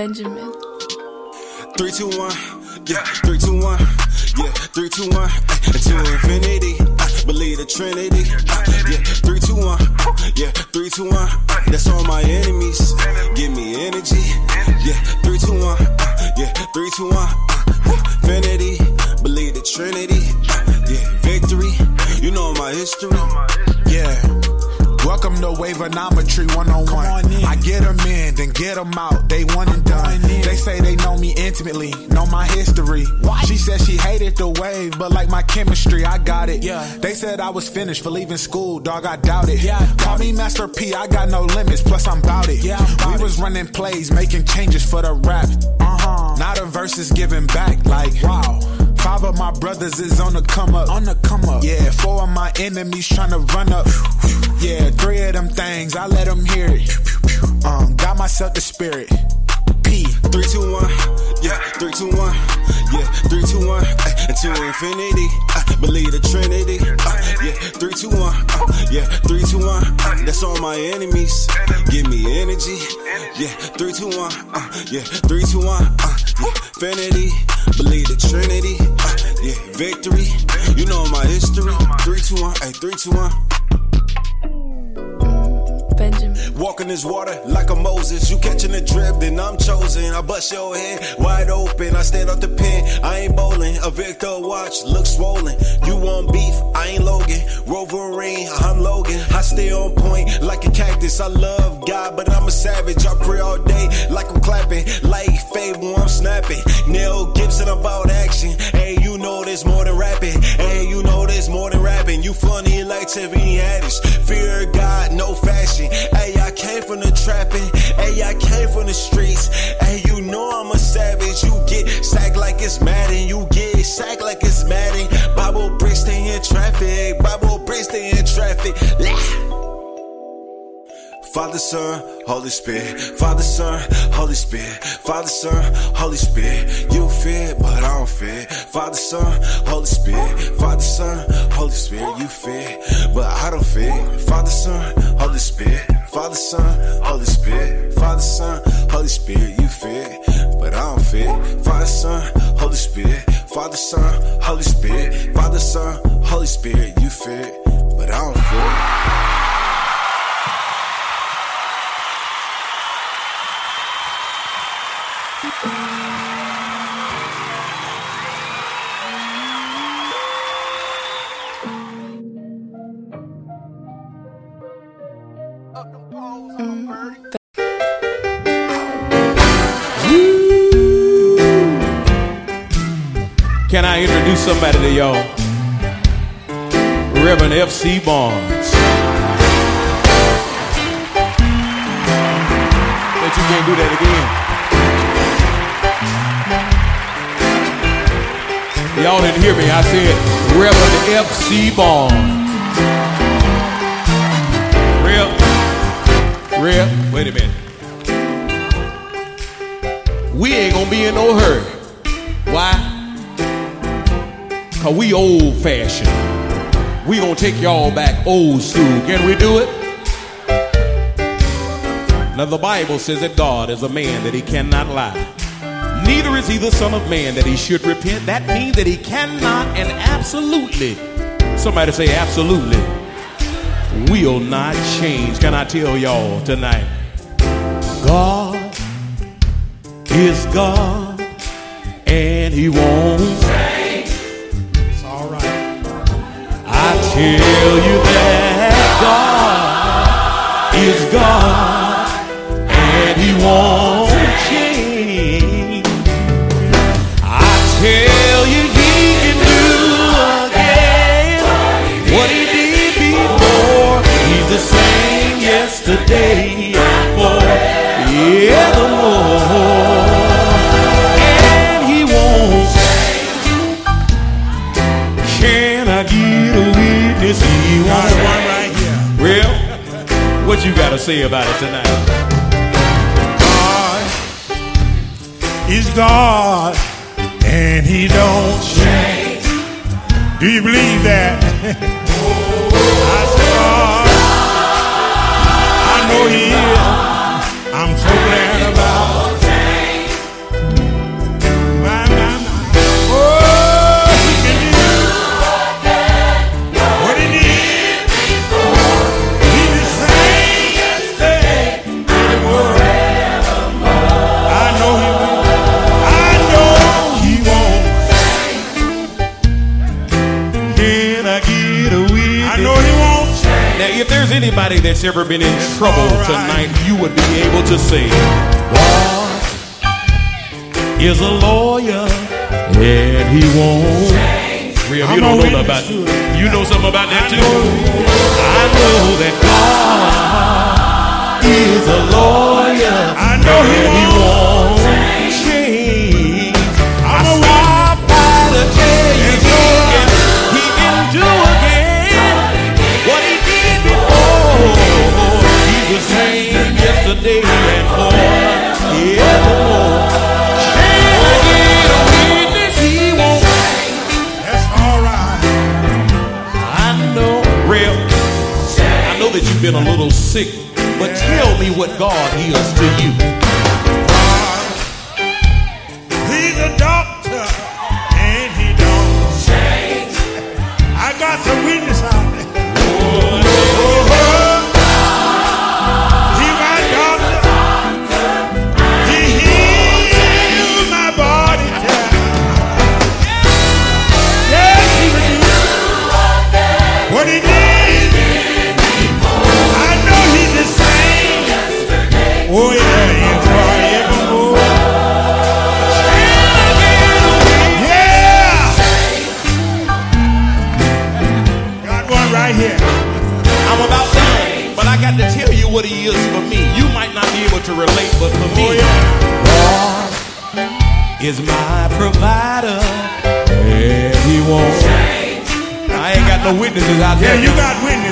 Benjamin. Three, two, one, yeah, three, two, one, yeah, three, two, one, uh, to infinity. I believe the Trinity. Uh, yeah, three, two, one, yeah, three, two, one. That's all my enemies. Give me energy. Yeah, three, two, one, yeah, three, two, one, infinity. Believe the Trinity. Yeah, victory. You know my history. Yeah. Welcome to Waveonometry 101. Get them out. They one and done. They say they know me intimately, know my history. She said she hated the wave, but like my chemistry, I got it. Yeah. They said I was finished for leaving school, dog, I doubt it. Yeah, Call me Master P, I got no limits, plus I'm bout it. Yeah, we it. was running plays, making changes for the rap. Uh-huh. Now the verses giving back, like, wow. Five of my brothers is on the come up. On the come up. Yeah, four of my enemies trying to run up. Yeah, three of them things, I let them hear it. Um, got myself the spirit. P. Three, two, one, yeah, three, two, one, yeah, three, two, one, uh, and to infinity. Uh, believe the Trinity. Uh, yeah, three, two, one, uh, yeah, three, two, one. Uh, that's all my enemies. Give me energy. Yeah, three, two, one, uh, yeah, three, two, one, uh, yeah, infinity. Believe the Trinity. Uh, yeah, victory. You know my history. Three, two, one, hey, three, two, one. Water like a You catching the drip, then I'm chosen. I bust your head wide open. I stand off the pin. I ain't bowling. A Victor watch looks swollen. You want beef? I ain't Logan. Wolverine, I'm Logan. I stay on point like a cactus. I love God, but I'm a savage. I pray all day like I'm clapping. Like Fable, I'm snapping. Mel Gibson about action. Hey, you know there's more than rapping. Hey, you know there's more than rapping. You funny like Tiffany Haddish. Fear God, no fashion. Hey, I came from the trapping. Hey, I came from the streets. Hey, you know I'm a savage. You get sacked like it's Madden. You get sacked like it's Madden. Bible bricks stay in traffic. Bible bricks stay in traffic. Lah. Father, Son, Holy Spirit. Father, Son, Holy Spirit. Father, Son, Holy Spirit. You fit, but I don't fit. Father, Son, Holy Spirit. Father, Son, Holy Spirit. You fit, but I don't fit. Father, Son, Holy Spirit. Father, Son. Father, Son, Holy Spirit. You fit, but I don't fit. Father, Son, Holy Spirit. Father, Son, Holy Spirit. Father, Son, Holy Spirit. You fit, but I don't fit. Can I introduce somebody to y'all? Reverend F.C. Barnes. Bet you can't do that again. Y'all didn't hear me. I said Reverend F.C. Barnes. Real, real. Wait a minute. We ain't gonna be in no hurry. Why? Cause we old fashioned. We gonna take y'all back old school. Can we do it? Now the Bible says that God is a man that he cannot lie. Neither is he the son of man that he should repent. That means that he cannot and absolutely, somebody say absolutely, will not change. Can I tell y'all tonight? God is God and he won't It's tell you that God is God and He won't change. I tell you He can do again what He did before. He's the same yesterday and forevermore. A witness? He won't. one right here. Real? What you got to say about it tonight? God is God and he don't change. Do you believe that? I said, God, I know he is. I'm so glad anybody that's ever been in trouble tonight, you would be able to say, God is a lawyer and he won't change. Rhea, you don't know about, you know something about that too. I know that. been a little sick, but tell me what God is to you. God, he's a doctor, and he don't change. I got some witness is my provider. And he won't. I ain't got no witnesses out there. Yeah, you got witnesses.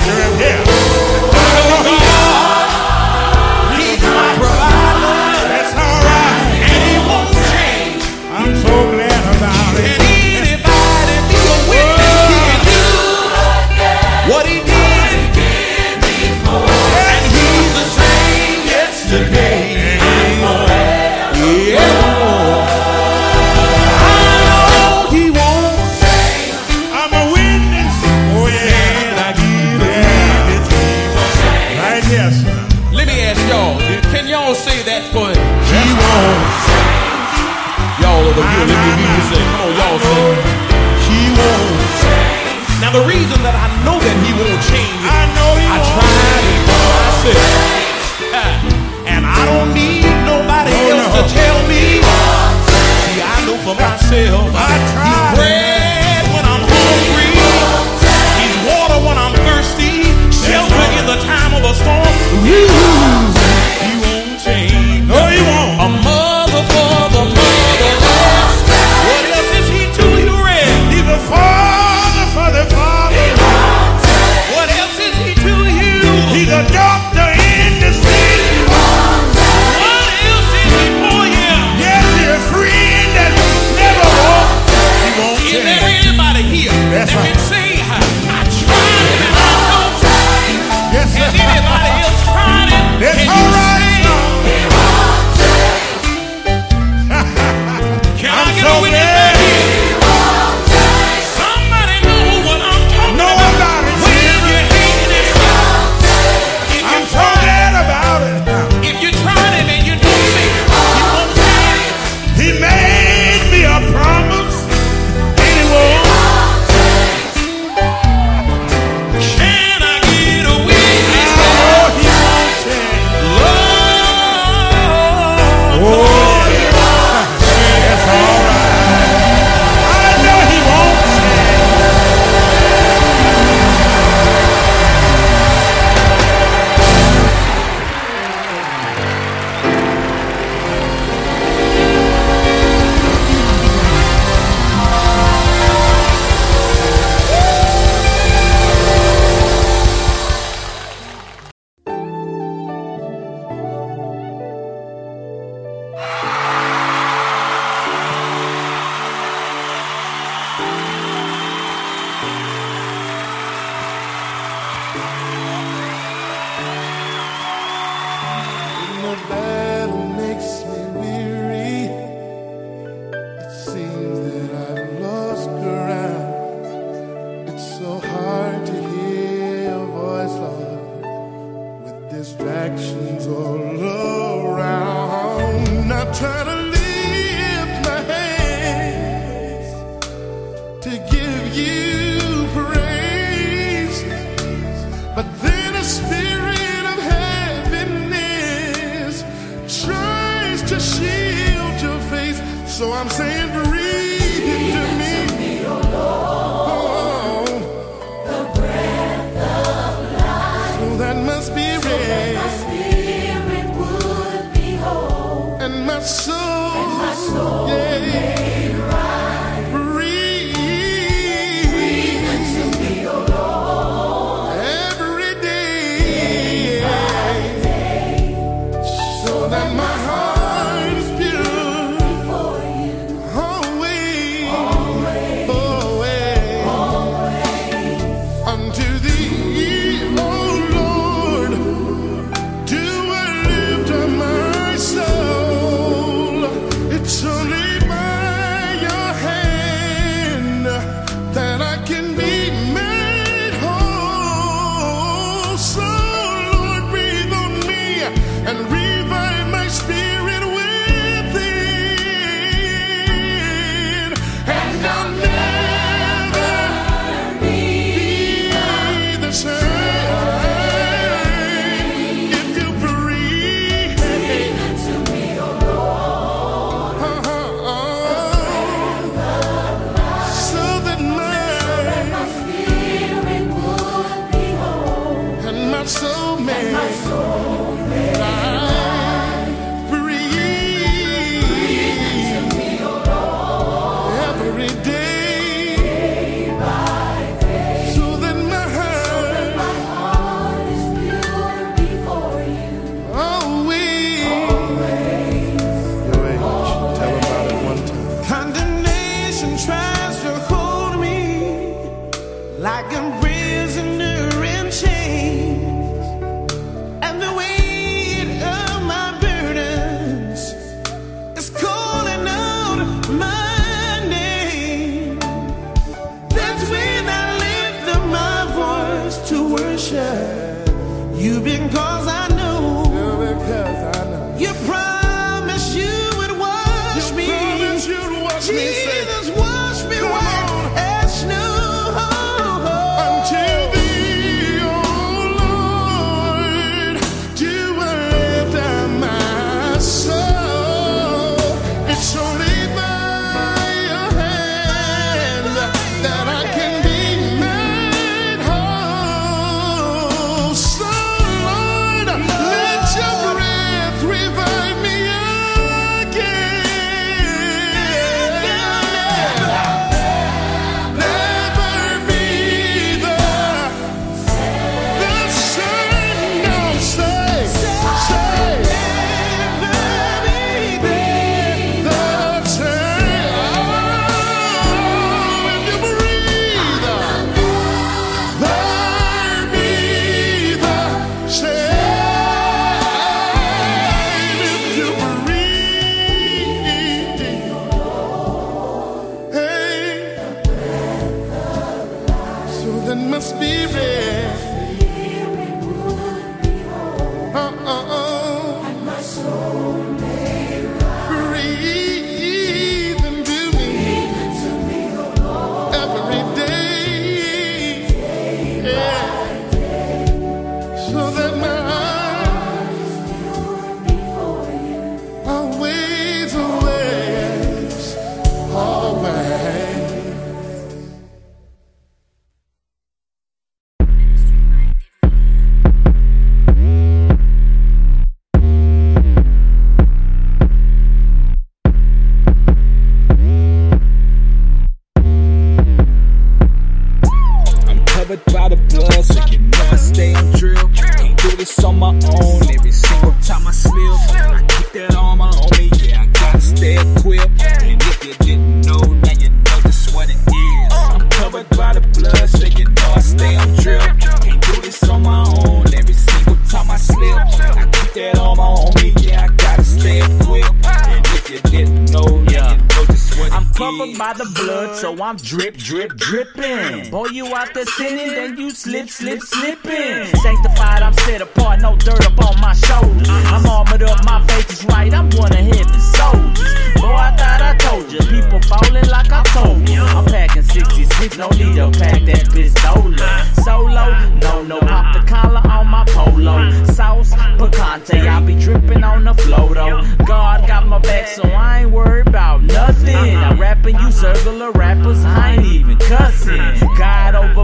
slip, slip, slipping. Sanctified, I'm set apart, no dirt up on my shoulders. Uh-huh. I'm armored up, my faith is right, I'm one of heaven's soldiers. Boy, I thought I told you, people falling like I told you. I'm packing 66, no need to pack that pistola. Solo, no, no, pop the collar on my polo. Sauce, picante, I be dripping on the flow though. God got my back, so I ain't worried about nothing. Uh-huh. I'm rapping you circle of rappers, I ain't even cussing. Uh-huh. God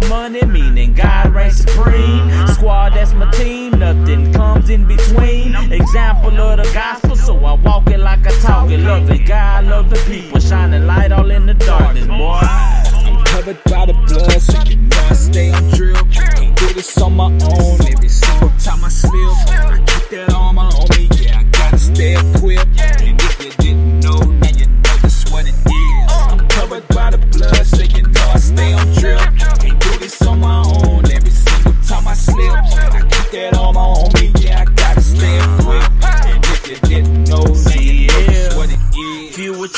money, meaning God reigns supreme. Squad, that's my team, nothing comes in between. Example of the gospel, so I walk it like I talk it. Loving God, love the people, shining light all in the darkness, boy. I'm covered by the blood, so you know I stay on drill. Can't do this on my own every single time I spill. I keep that armor on me, yeah, I gotta stay equipped.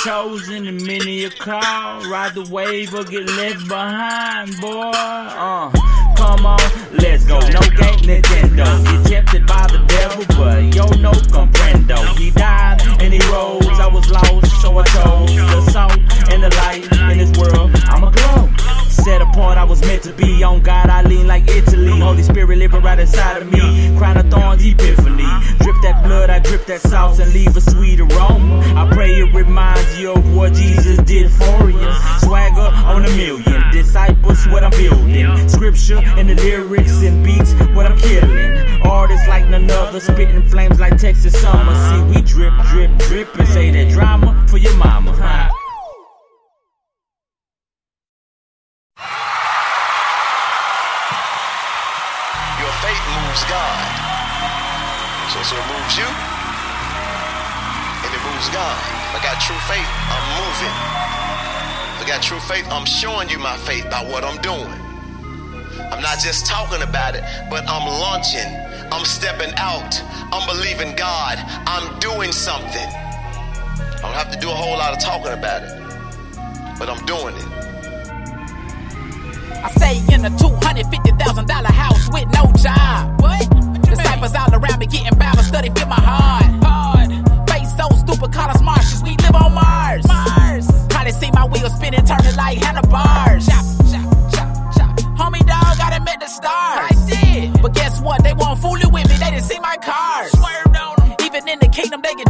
Chosen and many are called. Ride the wave or get left behind, boy. Uh, come on, let's go. No game, Nintendo. Get tempted by the devil, but yo no comprendo. He died and he rose. I was lost, so Holy Spirit living right inside of me. Crown of thorns, epiphany. Drip that blood, I drip that sauce and leave a sweet aroma. I pray it reminds you of what Jesus did for you. Swagger on a million. Disciples, what I'm building. Scripture and the lyrics and beats, what I'm killing. Artists like none other, spitting flames like Texas summer. See, we drip, drip, drip and say that drama for your mama. huh? God. So, so it moves you, and it moves God. If I got true faith, I'm moving. If I got true faith, I'm showing you my faith by what I'm doing. I'm not just talking about it, but I'm launching. I'm stepping out. I'm believing God. I'm doing something. I don't have to do a whole lot of talking about it, but I'm doing it. I stay in a $250,000 house with no job. What? Disciples all around me getting Bible study, feel my heart. Hard. Face so stupid, call us Martians. We live on Mars. Mars. Probably see my wheels spinning, turning like handlebars. Chop, chop, chop, chop. Homie dog, I done met the stars. I did. But guess what? They won't fool you with me. They didn't see my cars. Swerved on them. Even in the kingdom, they get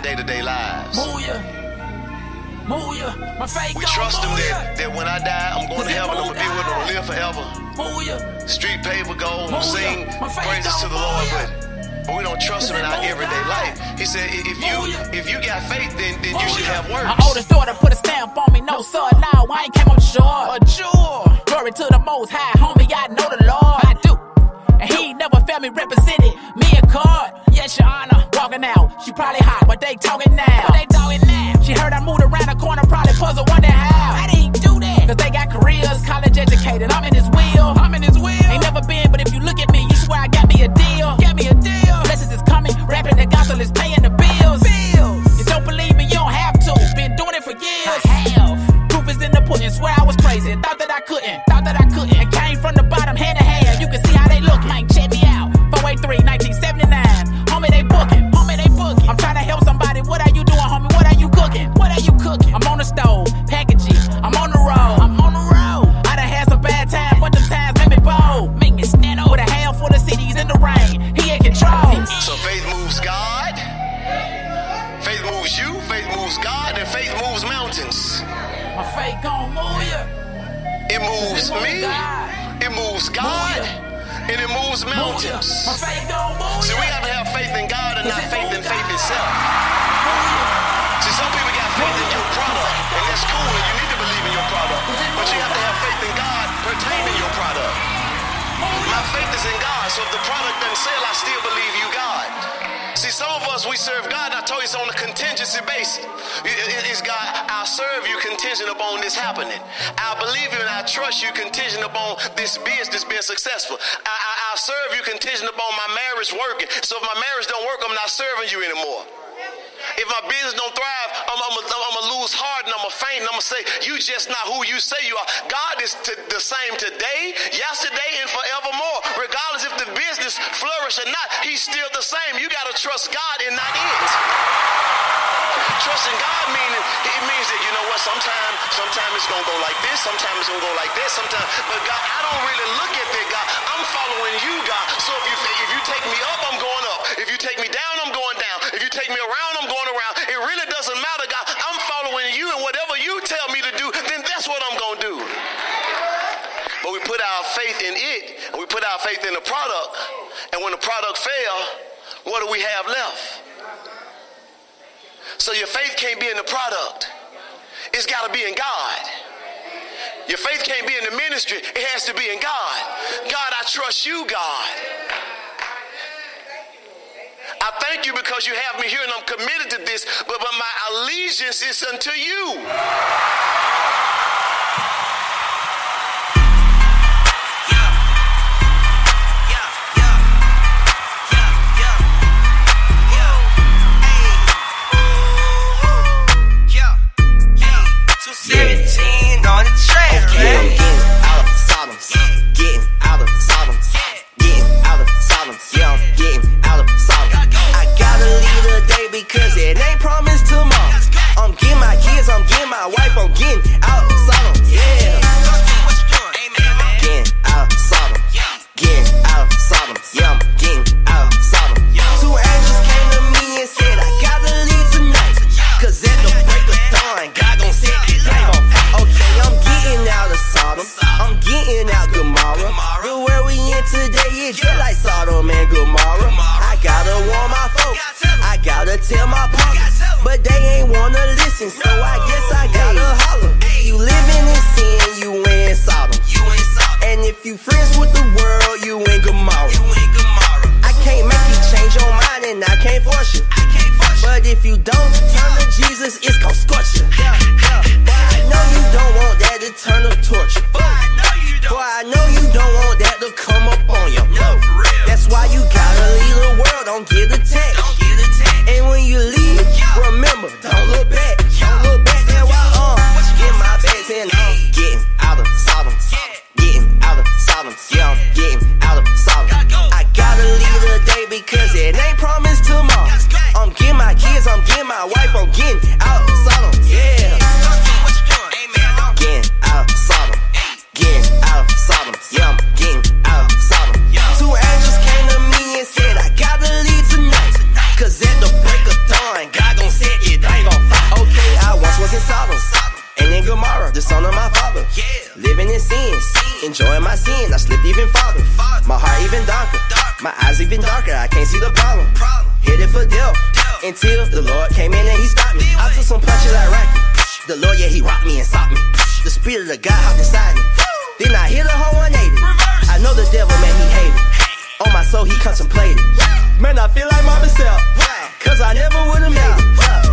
our day-to-day lives. Move ya. My faith We trust Him that, that when I die, I'm going to heaven. I'm gonna be with Him, God. to live forever. Move ya. Street paper gold, Move ya. sing My faith praises to the Lord, move but, but we don't trust Him in our everyday life. He said, if you if you got faith, then then you should have works. My oldest daughter put a stamp on me, no son, now I ain't came up short. A jewel. Glory to the most high, homie, I know the Lord. I do. And he never felt me represented. Me a card, yes, your honor. Walking out, she probably hot, but they talking now. But they talking now. She heard I moved around the corner, probably puzzled, wonder how. I didn't do that. Cause they got careers, college educated. I'm in his wheel. I'm in his wheel. Ain't never been, but if you look at me, you swear I got me a deal. Got me a deal. Blessings is coming, rapping the gospel is paying the bills. Bills. You don't believe me, you don't have to. Been doing it for years. I have. Proof is in the pudding. Swear I was crazy. Thought that I couldn't. Thought that I contingency basis. It's God, I serve you contingent upon this happening. I believe you and I trust you contingent upon this business being successful. I, I, I serve you contingent upon my marriage working. So if my marriage don't work, I'm not serving you anymore. If my business don't thrive, I'm, I'm, I'm gonna lose heart and I'm gonna faint and I'm gonna say, "You just not who you say you are." God is t- the same today, yesterday, and forevermore. Regardless if the business flourishes or not, He's still the same. You gotta trust God and not it. Trusting God meaning it means that you know what? Sometimes, sometimes it's gonna go like this. Sometimes it's gonna go like this. Sometimes, but God, I don't really look at that, God. I'm following you, God. So if you if you take me up, I'm going up. If you take me down, I'm going down. If you take me around, I'm going around. It really doesn't matter, God. I'm following you, and whatever you tell me to do, then that's what I'm gonna do. But we put our faith in it, and we put our faith in the product. And when the product fail, what do we have left? So your faith can't be in the product, it's got to be in God. Your faith can't be in the ministry, it has to be in God. God, I trust you, God. I thank you because you have me here and I'm committed to this, but, but my allegiance is unto you. custom plated. Man, I feel like my myself. Cause I never would've made it.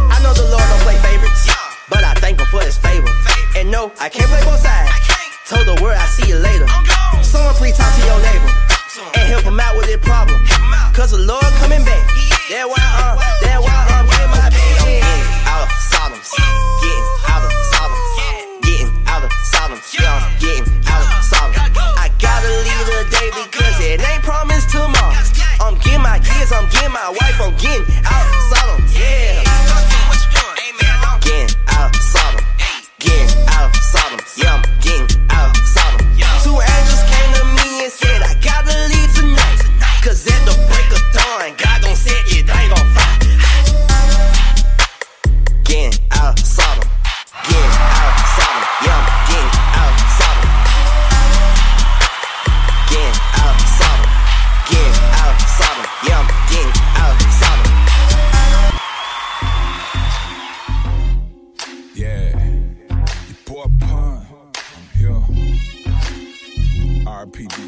I know the Lord don't play favorites, but I thank him for his favor. And no, I can't play both sides. Told the world I see you later. Someone please talk to your neighbor and help him out with their problem. Cause the Lord coming back. That's uh, why I'm, that's why I'm in my bed. Out of Sodom's getting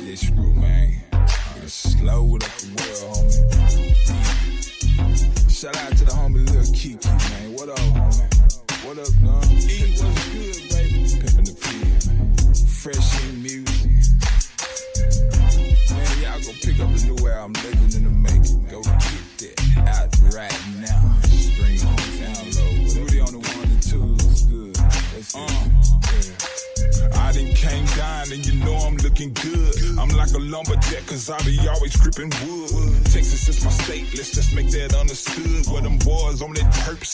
this screw, man. it up the world, homie. Shout out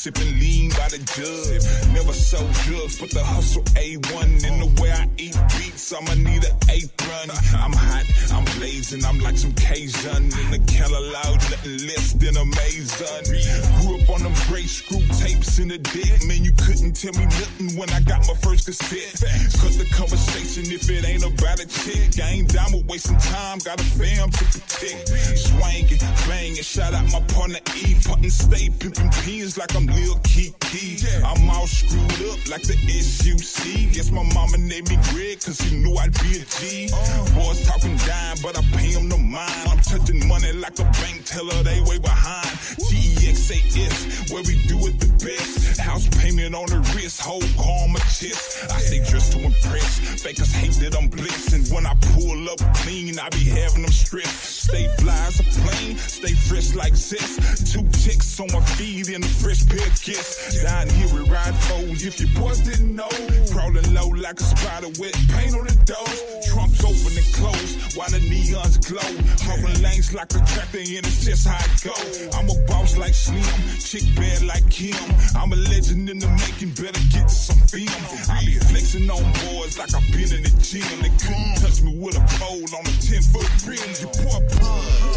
sipping lean by the jug. Never sold drugs, but the hustle A1. In the way I eat beats, I'ma need an apron. I'm hot, I'm blazing, I'm like some Cajun. In the Keller loud, nothing less than amazing. Gray screw tapes in the deck. Man, you couldn't tell me nothing when I got my first cassette. Cut the conversation if it ain't about a chick. I ain't down with wasting time, got a fam to protect. Swangin', bangin', shout out my partner E. Puttin' stay pimpin' pins like I'm Lil Keke. I'm all screwed up like the SUC. Guess my mama named me Greg cause he knew I'd be a G. Boys talking dime, but I pay him no mind. I'm touching money like a bank teller, they way behind. T-E-X-A-S, where we do it the best. House payment on the wrist, whole car my chest. I stay dressed to impress. Fakers hate that I'm blessed. And when I pull up clean, I be having them stressed. Stay fly as a plane, stay fresh like zest. Two chicks on my feet and a fresh pair of kiss. Down here we ride foes, if your boys didn't know. Crawling low like a spider with paint on the doors. Trunks open and closed while the neons glow. Hopping lanes like a tractor and it's just how it go. I'm a boss like Slim, chick bad like Kim. I'm a legend in the making, better get some film. I be flexing on boys like I've been in the gym. They couldn't touch me with a pole on a 10 foot rim. You poor Know